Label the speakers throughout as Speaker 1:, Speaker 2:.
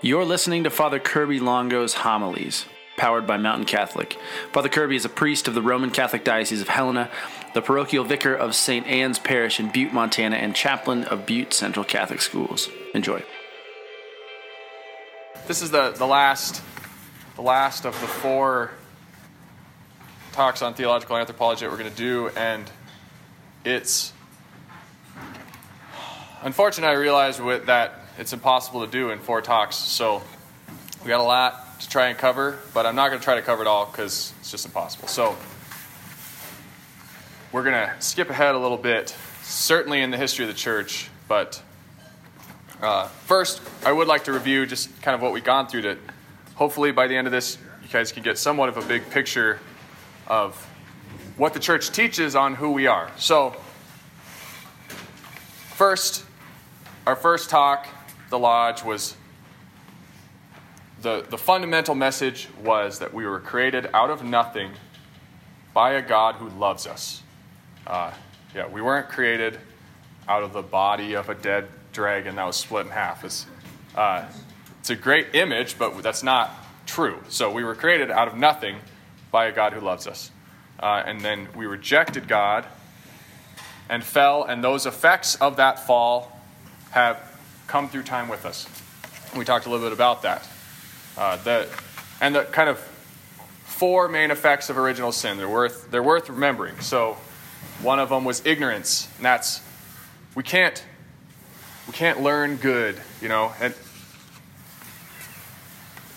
Speaker 1: You're listening to Father Kirby Longo's homilies, powered by Mountain Catholic. Father Kirby is a priest of the Roman Catholic Diocese of Helena, the parochial vicar of St. Anne's Parish in Butte, Montana, and chaplain of Butte Central Catholic Schools. Enjoy.
Speaker 2: This is the, the last the last of the four talks on theological anthropology that we're going to do, and it's unfortunate I realized with, that it's impossible to do in four talks. So we got a lot to try and cover, but I'm not going to try to cover it all because it's just impossible. So we're going to skip ahead a little bit, certainly in the history of the church, but uh, first, I would like to review just kind of what we've gone through to hopefully by the end of this, you guys can get somewhat of a big picture of what the church teaches on who we are. So, first, our first talk, the lodge, was the, the fundamental message was that we were created out of nothing by a God who loves us. Uh, yeah, we weren't created out of the body of a dead dragon that was split in half. It's, uh, it's a great image, but that's not true. So we were created out of nothing by a God who loves us. Uh, and then we rejected God and fell, and those effects of that fall have come through time with us. We talked a little bit about that. Uh, the, and the kind of four main effects of original sin. They're worth, they're worth remembering. So one of them was ignorance, and that's we can't we can't learn good, you know. And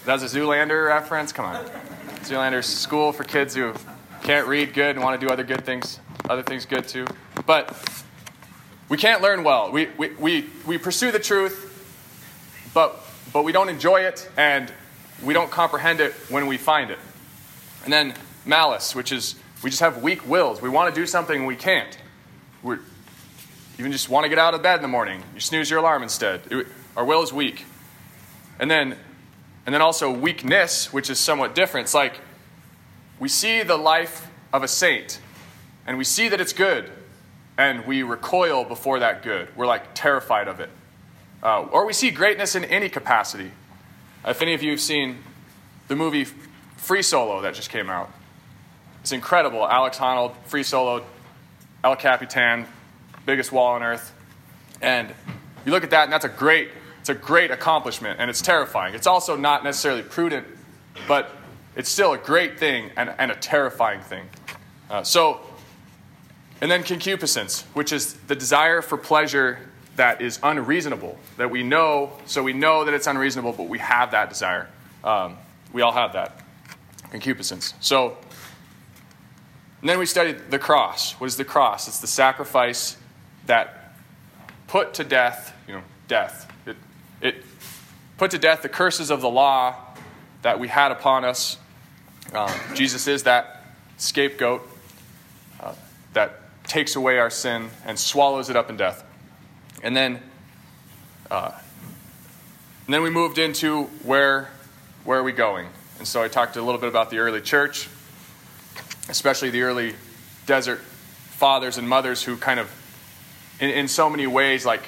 Speaker 2: that's a Zoolander reference. Come on, Zoolander's school for kids who can't read good and want to do other good things, other things good too. But we can't learn well. We we we, we pursue the truth, but but we don't enjoy it and we don't comprehend it when we find it. And then malice, which is we just have weak wills. We want to do something and we can't. We're, even just want to get out of bed in the morning. You snooze your alarm instead. It, our will is weak. And then, and then also weakness, which is somewhat different. It's like we see the life of a saint and we see that it's good and we recoil before that good. We're like terrified of it. Uh, or we see greatness in any capacity. If any of you have seen the movie Free Solo that just came out, it's incredible. Alex Honnold, Free Solo, El Capitan, biggest wall on earth. And you look at that, and that's a great, it's a great accomplishment, and it's terrifying. It's also not necessarily prudent, but it's still a great thing and, and a terrifying thing. Uh, so, and then concupiscence, which is the desire for pleasure that is unreasonable, that we know, so we know that it's unreasonable, but we have that desire. Um, we all have that. Concupiscence. So, then we studied the cross. What is the cross? It's the sacrifice that put to death, you know, death. It, it put to death the curses of the law that we had upon us. Um, Jesus is that scapegoat uh, that takes away our sin and swallows it up in death. And then, uh, and then we moved into where, where are we going? And so I talked a little bit about the early church, especially the early desert fathers and mothers who kind of in, in so many ways, like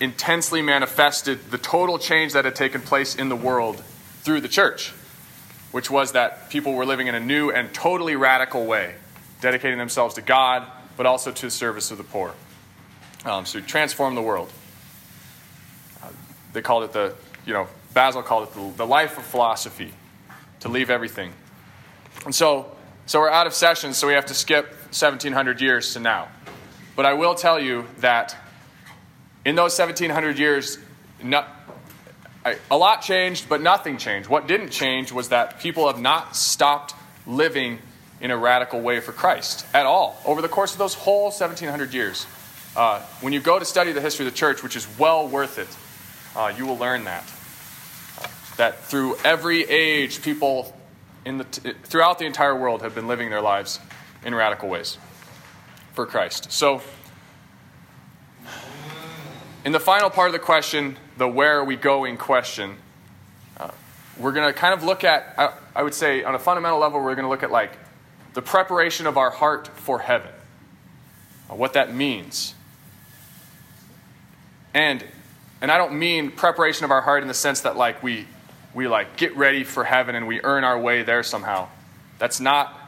Speaker 2: intensely manifested the total change that had taken place in the world through the church, which was that people were living in a new and totally radical way, dedicating themselves to God, but also to the service of the poor. Um, so transform the world. Uh, they called it the, you know, Basil called it the, the life of philosophy, to leave everything. And so, so we're out of session, so we have to skip 1700 years to now. But I will tell you that in those 1700 years, not, a lot changed, but nothing changed. What didn't change was that people have not stopped living in a radical way for Christ at all over the course of those whole 1700 years. Uh, when you go to study the history of the church, which is well worth it, uh, you will learn that. That through every age, people in the t- throughout the entire world have been living their lives in radical ways for Christ. So, in the final part of the question, the where are we going question, uh, we're going to kind of look at, I, I would say, on a fundamental level, we're going to look at like the preparation of our heart for heaven, uh, what that means. And, and and I don't mean preparation of our heart in the sense that like we we like get ready for heaven and we earn our way there somehow. That's not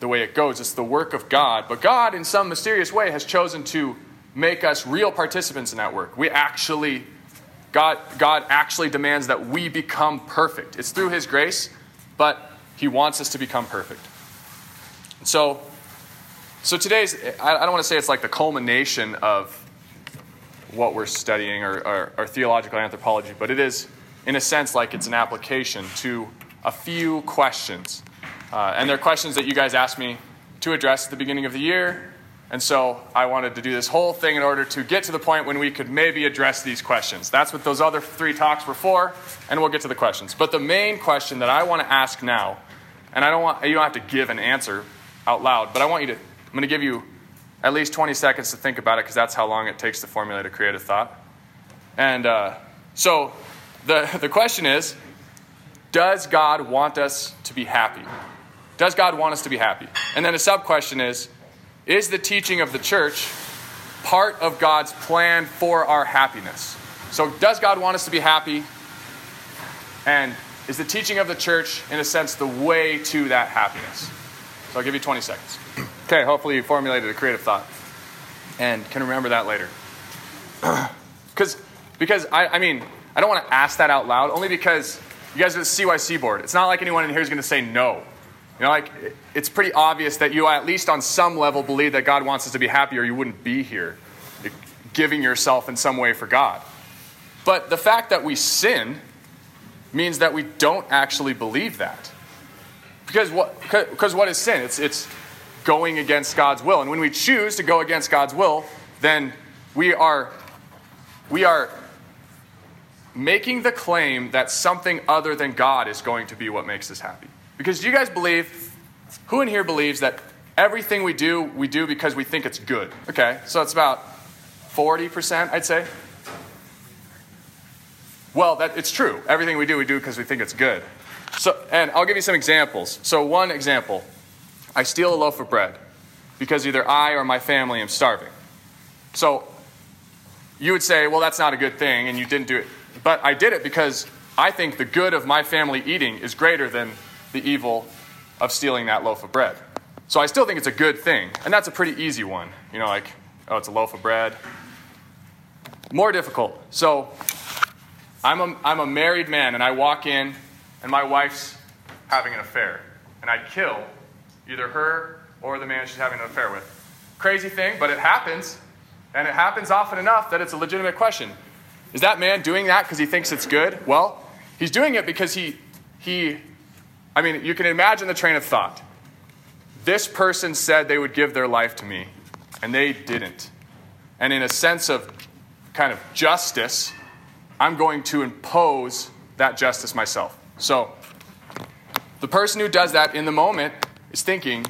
Speaker 2: the way it goes. It's the work of God. But God, in some mysterious way, has chosen to make us real participants in that work. We actually, God, God actually demands that we become perfect. It's through His grace, but He wants us to become perfect. So, so today's, I don't want to say it's like the culmination of what we're studying or, or, or theological anthropology, but it is, in a sense, like it's an application to a few questions. Uh, and they're questions that you guys asked me to address at the beginning of the year. And so I wanted to do this whole thing in order to get to the point when we could maybe address these questions. That's what those other three talks were for, and we'll get to the questions. But the main question that I want to ask now, and I don't want you don't have to give an answer out loud, but I want you to I'm going to give you at least 20 seconds to think about it because that's how long it takes to formulate a creative thought. And uh, so the, the question is Does God want us to be happy? Does God want us to be happy? And then a sub question is Is the teaching of the church part of God's plan for our happiness? So, does God want us to be happy? And is the teaching of the church, in a sense, the way to that happiness? So, I'll give you 20 seconds. Okay, hopefully you formulated a creative thought and can remember that later. Because, because I, I mean, I don't want to ask that out loud, only because you guys are the CYC board. It's not like anyone in here is going to say no. You know, like, it's pretty obvious that you, at least on some level, believe that God wants us to be happy, or you wouldn't be here giving yourself in some way for God. But the fact that we sin means that we don't actually believe that. Because what, because what is sin? It's, it's going against God's will. And when we choose to go against God's will, then we are, we are making the claim that something other than God is going to be what makes us happy. Because do you guys believe, who in here believes that everything we do, we do because we think it's good? Okay, so it's about 40%, I'd say. Well, that, it's true. Everything we do, we do because we think it's good. So, and I'll give you some examples. So, one example I steal a loaf of bread because either I or my family am starving. So, you would say, well, that's not a good thing, and you didn't do it. But I did it because I think the good of my family eating is greater than the evil of stealing that loaf of bread. So I still think it's a good thing. And that's a pretty easy one. You know, like, oh, it's a loaf of bread. More difficult. So I'm a, I'm a married man, and I walk in, and my wife's having an affair. And I kill either her or the man she's having an affair with. Crazy thing, but it happens. And it happens often enough that it's a legitimate question. Is that man doing that because he thinks it's good? Well, he's doing it because he, he, I mean, you can imagine the train of thought. This person said they would give their life to me, and they didn't. And in a sense of kind of justice, I'm going to impose that justice myself. So, the person who does that in the moment is thinking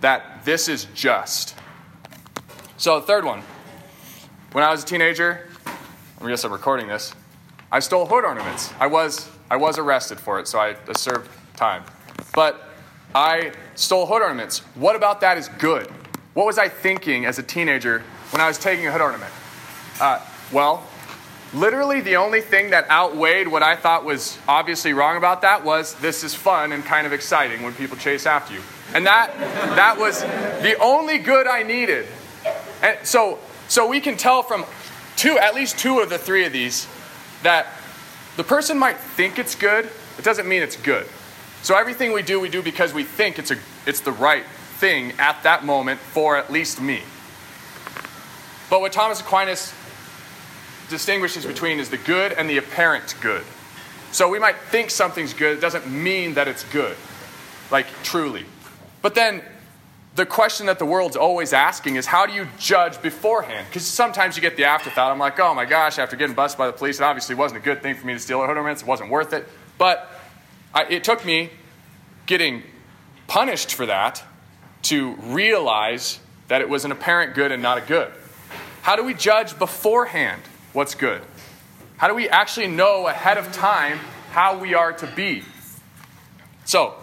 Speaker 2: that this is just. So, the third one. When I was a teenager, I guess I'm recording this. I stole hood ornaments. I was, I was arrested for it, so I served time. But I stole hood ornaments. What about that is good? What was I thinking as a teenager when I was taking a hood ornament? Uh, well, literally the only thing that outweighed what I thought was obviously wrong about that was this is fun and kind of exciting when people chase after you. And that, that was the only good I needed. And so, so we can tell from two, at least two of the three of these, that the person might think it's good, it doesn't mean it's good. So everything we do, we do because we think it's, a, it's the right thing at that moment for at least me. But what Thomas Aquinas distinguishes between is the good and the apparent good. So we might think something's good, it doesn't mean that it's good, like truly. But then the question that the world's always asking is how do you judge beforehand? Because sometimes you get the afterthought. I'm like, oh my gosh, after getting busted by the police, it obviously wasn't a good thing for me to steal a hood ornaments. It wasn't worth it. But I, it took me getting punished for that to realize that it was an apparent good and not a good. How do we judge beforehand what's good? How do we actually know ahead of time how we are to be? So,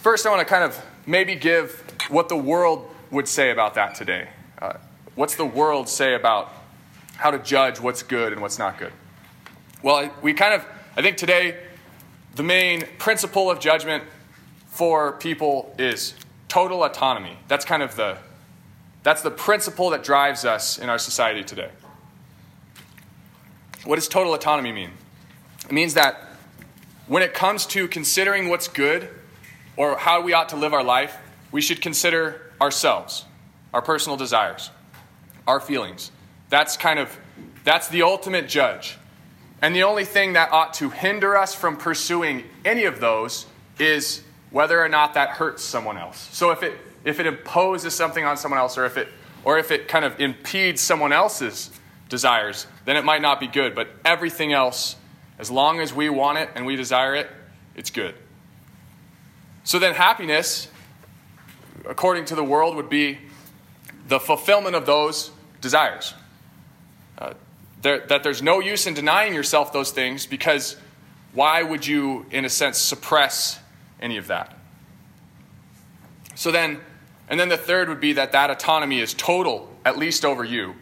Speaker 2: first, I want to kind of maybe give what the world would say about that today. Uh, what's the world say about how to judge what's good and what's not good. Well, we kind of, I think today, the main principle of judgment for people is total autonomy. That's kind of the that's the principle that drives us in our society today. What does total autonomy mean? It means that when it comes to considering what's good or how we ought to live our life, we should consider ourselves, our personal desires, our feelings. That's kind of that's the ultimate judge. And the only thing that ought to hinder us from pursuing any of those is whether or not that hurts someone else. So if it if it imposes something on someone else or if it or if it kind of impedes someone else's desires, then it might not be good. But everything else, as long as we want it and we desire it, it's good. So then happiness, according to the world, would be the fulfillment of those desires. Uh, there, that there's no use in denying yourself those things because why would you, in a sense, suppress any of that? So then, and then the third would be that that autonomy is total, at least over you.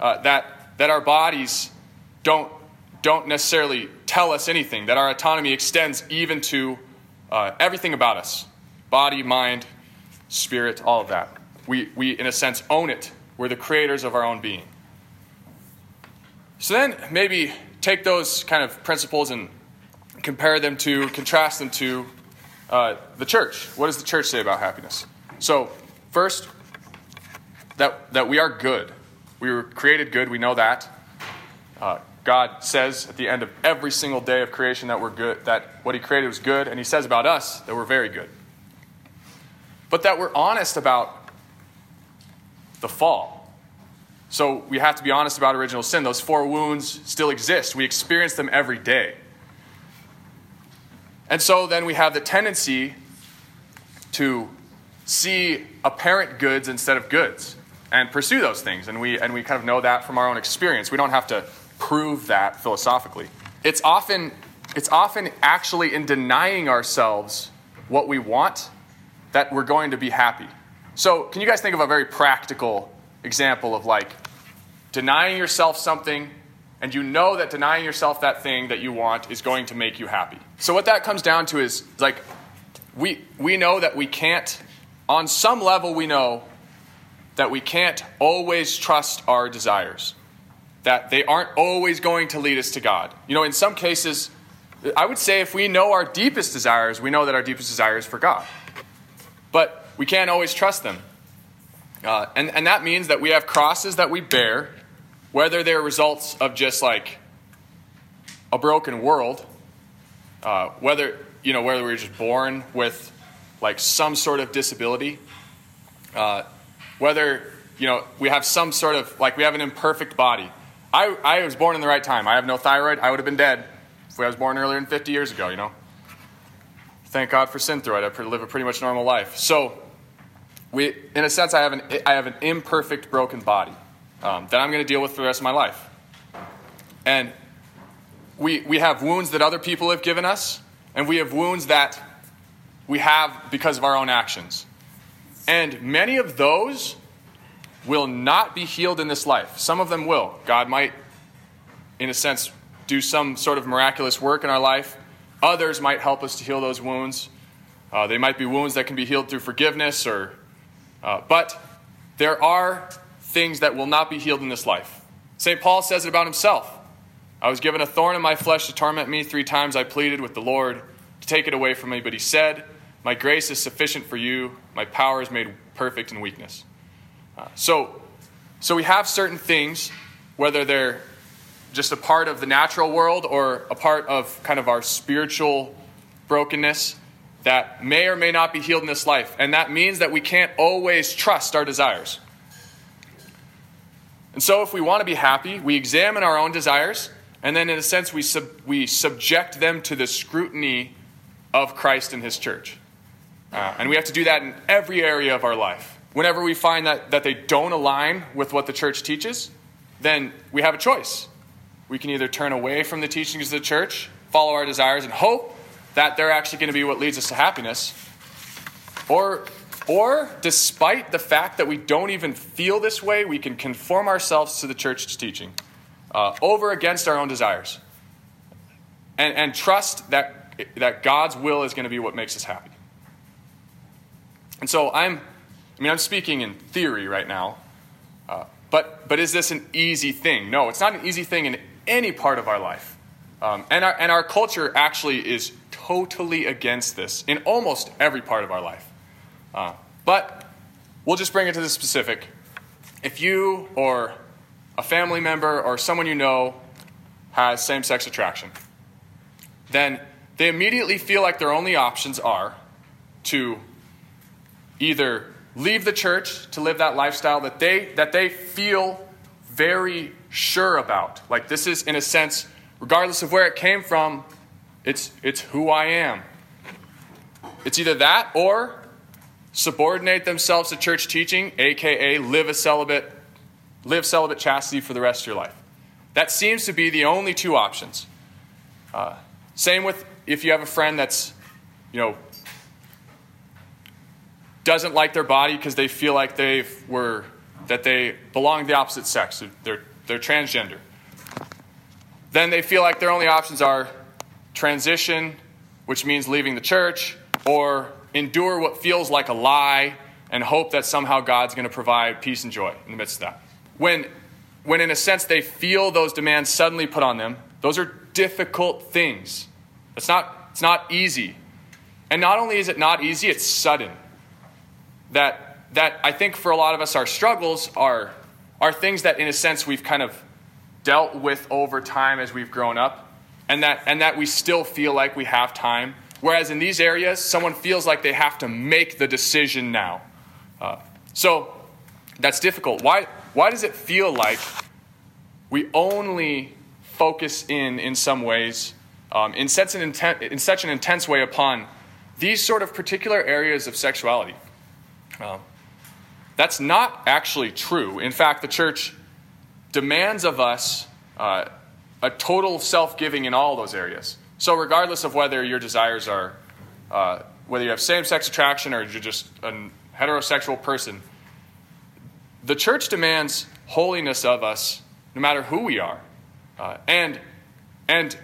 Speaker 2: Uh, that, that our bodies don't, don't necessarily tell us anything, that our autonomy extends even to uh, everything about us body, mind, spirit, all of that. We, we, in a sense, own it. We're the creators of our own being. So then maybe take those kind of principles and compare them to, contrast them to uh, the church. What does the church say about happiness? So, first, that, that we are good. We were created good, we know that. Uh, God says at the end of every single day of creation that we're good, that what He created was good, and He says about us that we're very good. But that we're honest about the fall. So we have to be honest about original sin. Those four wounds still exist. We experience them every day. And so then we have the tendency to see apparent goods instead of goods and pursue those things. And we, and we kind of know that from our own experience. We don't have to prove that philosophically. It's often, it's often actually in denying ourselves what we want that we're going to be happy. So, can you guys think of a very practical example of like denying yourself something and you know that denying yourself that thing that you want is going to make you happy. So what that comes down to is like we we know that we can't on some level we know that we can't always trust our desires. That they aren't always going to lead us to God. You know, in some cases I would say if we know our deepest desires, we know that our deepest desire is for God. But we can't always trust them. Uh, and, and that means that we have crosses that we bear, whether they're results of just like a broken world, uh, whether, you know, whether we're just born with like some sort of disability, uh, whether, you know, we have some sort of, like we have an imperfect body. I, I was born in the right time. I have no thyroid. I would have been dead if I was born earlier than 50 years ago, you know. Thank God for Synthroid. I live a pretty much normal life. So, we, in a sense, I have an, I have an imperfect, broken body um, that I'm going to deal with for the rest of my life. And we, we have wounds that other people have given us, and we have wounds that we have because of our own actions. And many of those will not be healed in this life. Some of them will. God might, in a sense, do some sort of miraculous work in our life. Others might help us to heal those wounds. Uh, they might be wounds that can be healed through forgiveness or uh, but there are things that will not be healed in this life. St. Paul says it about himself. I was given a thorn in my flesh to torment me. Three times I pleaded with the Lord to take it away from me, but he said, My grace is sufficient for you. My power is made perfect in weakness. Uh, so, so we have certain things, whether they're just a part of the natural world or a part of kind of our spiritual brokenness, that may or may not be healed in this life. And that means that we can't always trust our desires. And so, if we want to be happy, we examine our own desires, and then, in a sense, we, sub- we subject them to the scrutiny of Christ and His church. Uh, and we have to do that in every area of our life. Whenever we find that, that they don't align with what the church teaches, then we have a choice. We can either turn away from the teachings of the church, follow our desires, and hope that they're actually going to be what leads us to happiness. Or, or despite the fact that we don't even feel this way, we can conform ourselves to the church's teaching. uh, over against our own desires and, and trust that, that God's will is going to be what makes us happy. And so I'm, I mean, I'm speaking in theory right now, uh, but, but is this an easy thing? No, it's not an easy thing in any part of our life. Um, and, our, and our culture actually is totally against this in almost every part of our life. Uh, but we'll just bring it to the specific. If you or a family member or someone you know has same sex attraction, then they immediately feel like their only options are to either leave the church to live that lifestyle that they, that they feel very sure about. Like this is, in a sense, regardless of where it came from, it's, it's who I am. It's either that or subordinate themselves to church teaching, aka live a celibate, live celibate chastity for the rest of your life. That seems to be the only two options. Uh, same with if you have a friend that's, you know, doesn't like their body because they feel like they were that they belong to the opposite sex. They're, they're transgender. Then they feel like their only options are transition, which means leaving the church, or endure what feels like a lie and hope that somehow God's going to provide peace and joy in the midst of that. When, when in a sense they feel those demands suddenly put on them, those are difficult things. It's not, it's not easy. And not only is it not easy, it's sudden that, that I think for a lot of us, our struggles are, are things that, in a sense, we've kind of dealt with over time as we've grown up, and that, and that we still feel like we have time. Whereas in these areas, someone feels like they have to make the decision now. Uh, so that's difficult. Why, why does it feel like we only focus in, in some ways, um, in, such an inten- in such an intense way upon these sort of particular areas of sexuality? Um, that's not actually true. In fact, the church demands of us uh, a total self giving in all those areas. So, regardless of whether your desires are, uh, whether you have same sex attraction or you're just a heterosexual person, the church demands holiness of us no matter who we are. Uh, and and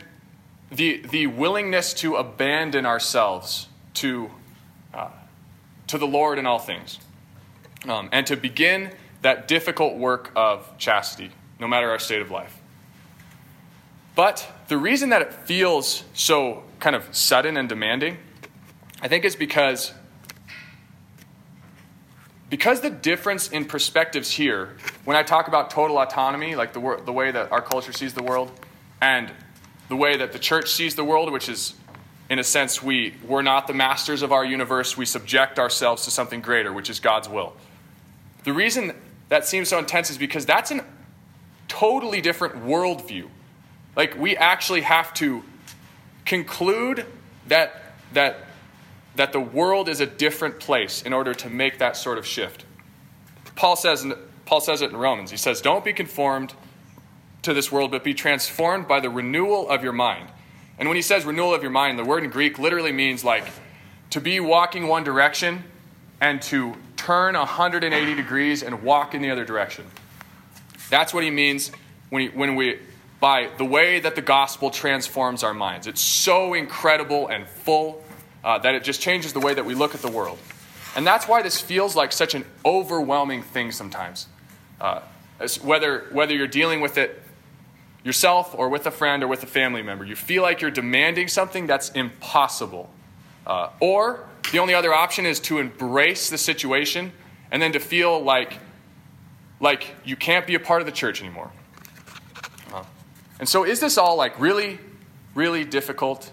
Speaker 2: the, the willingness to abandon ourselves to to the Lord in all things. Um, and to begin that difficult work of chastity, no matter our state of life. But the reason that it feels so kind of sudden and demanding, I think, is because because the difference in perspectives here, when I talk about total autonomy, like the, the way that our culture sees the world, and the way that the church sees the world, which is in a sense, we, we're not the masters of our universe. We subject ourselves to something greater, which is God's will. The reason that seems so intense is because that's a totally different worldview. Like, we actually have to conclude that, that, that the world is a different place in order to make that sort of shift. Paul says, Paul says it in Romans. He says, Don't be conformed to this world, but be transformed by the renewal of your mind and when he says renewal of your mind, the word in Greek literally means like to be walking one direction and to turn 180 degrees and walk in the other direction. That's what he means when, he, when we, by the way that the gospel transforms our minds. It's so incredible and full uh, that it just changes the way that we look at the world. And that's why this feels like such an overwhelming thing sometimes. Uh, whether, whether you're dealing with it yourself or with a friend or with a family member. You feel like you're demanding something that's impossible. Uh, or the only other option is to embrace the situation and then to feel like, like you can't be a part of the church anymore. Uh, and so, is this all like really, really difficult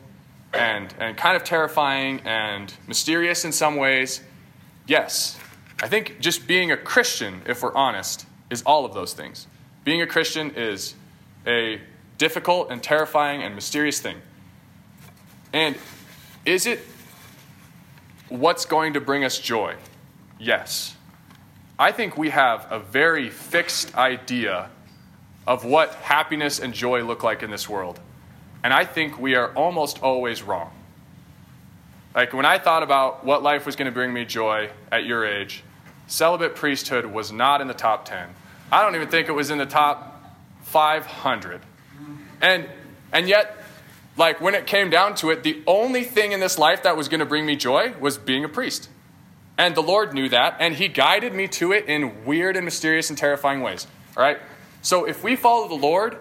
Speaker 2: and, and kind of terrifying and mysterious in some ways? Yes. I think just being a Christian, if we're honest, is all of those things. Being a Christian is a difficult and terrifying and mysterious thing. And is it what's going to bring us joy? Yes. I think we have a very fixed idea of what happiness and joy look like in this world. And I think we are almost always wrong. Like when I thought about what life was going to bring me joy at your age, celibate priesthood was not in the top 10. I don't even think it was in the top 500. And, and yet, like when it came down to it, the only thing in this life that was going to bring me joy was being a priest. And the Lord knew that, and He guided me to it in weird and mysterious and terrifying ways. All right? So if we follow the Lord,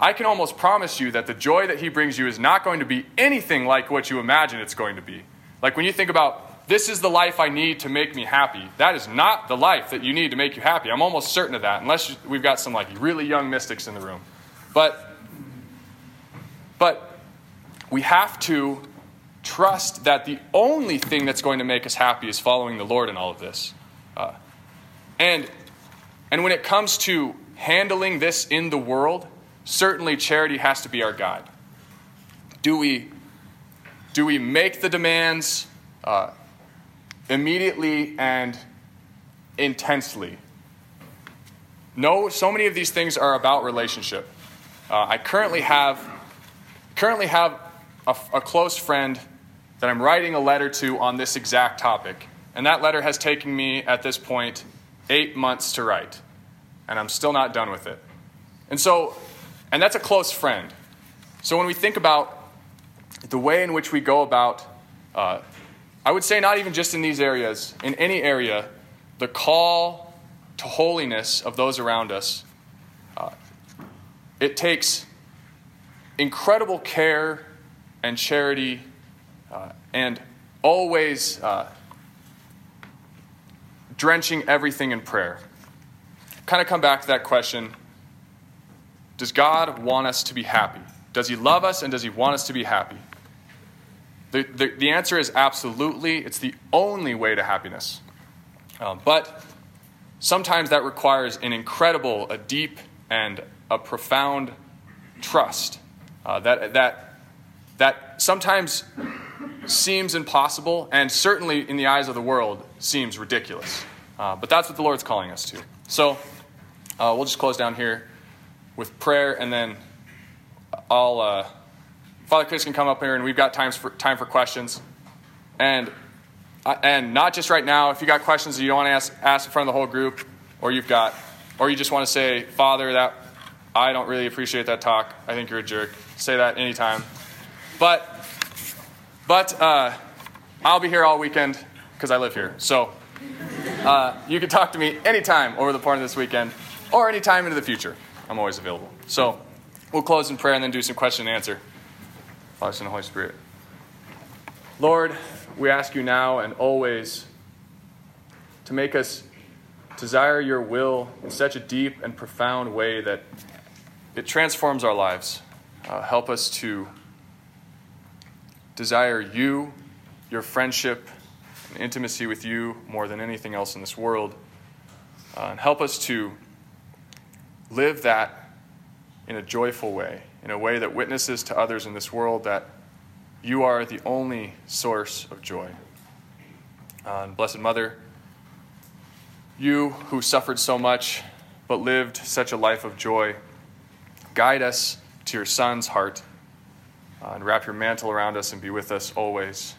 Speaker 2: I can almost promise you that the joy that He brings you is not going to be anything like what you imagine it's going to be. Like when you think about, this is the life I need to make me happy, that is not the life that you need to make you happy. I'm almost certain of that, unless we've got some like really young mystics in the room. But, but we have to trust that the only thing that's going to make us happy is following the Lord in all of this. Uh, and, and when it comes to handling this in the world, certainly charity has to be our guide. Do we, do we make the demands uh, immediately and intensely? No, so many of these things are about relationship. Uh, I currently have currently have a, a close friend that I'm writing a letter to on this exact topic. And that letter has taken me, at this point, eight months to write. And I'm still not done with it. And so, and that's a close friend. So when we think about the way in which we go about, uh, I would say not even just in these areas, in any area, the call to holiness of those around us, uh, it takes incredible care and charity uh, and always uh, drenching everything in prayer. Kind of come back to that question Does God want us to be happy? Does He love us and does He want us to be happy? The, the, the answer is absolutely. It's the only way to happiness. Um, but sometimes that requires an incredible, a deep, and a profound trust uh, that, that, that sometimes seems impossible and certainly in the eyes of the world seems ridiculous. Uh, but that's what the Lord's calling us to. So uh, we'll just close down here with prayer and then I'll. Father Chris can come up here and we've got times for, time for questions. And, uh, and not just right now, if you got questions that you don't want to ask, ask in front of the whole group, or you've got, or you just want to say, Father, that I don't really appreciate that talk. I think you're a jerk. Say that anytime. But but uh, I'll be here all weekend because I live here. So uh, you can talk to me anytime over the part of this weekend or anytime into the future. I'm always available. So we'll close in prayer and then do some question and answer. Father, Son, and Holy Spirit. Lord, we ask you now and always to make us desire your will in such a deep and profound way that it transforms our lives. Uh, help us to desire you, your friendship, and intimacy with you more than anything else in this world. Uh, and help us to live that in a joyful way, in a way that witnesses to others in this world that you are the only source of joy. Uh, Blessed Mother, you who suffered so much but lived such a life of joy, guide us to your Son's heart uh, and wrap your mantle around us and be with us always.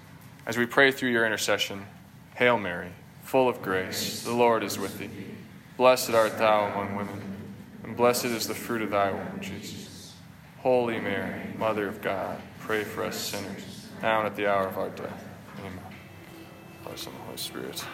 Speaker 2: As we pray through your intercession, Hail Mary, full of grace, the Lord is with thee. Blessed art thou among women, and blessed is the fruit of thy womb, Jesus. Holy Mary, Mother of God, pray for us sinners, now and at the hour of our death. Amen. Bless the Holy Spirit.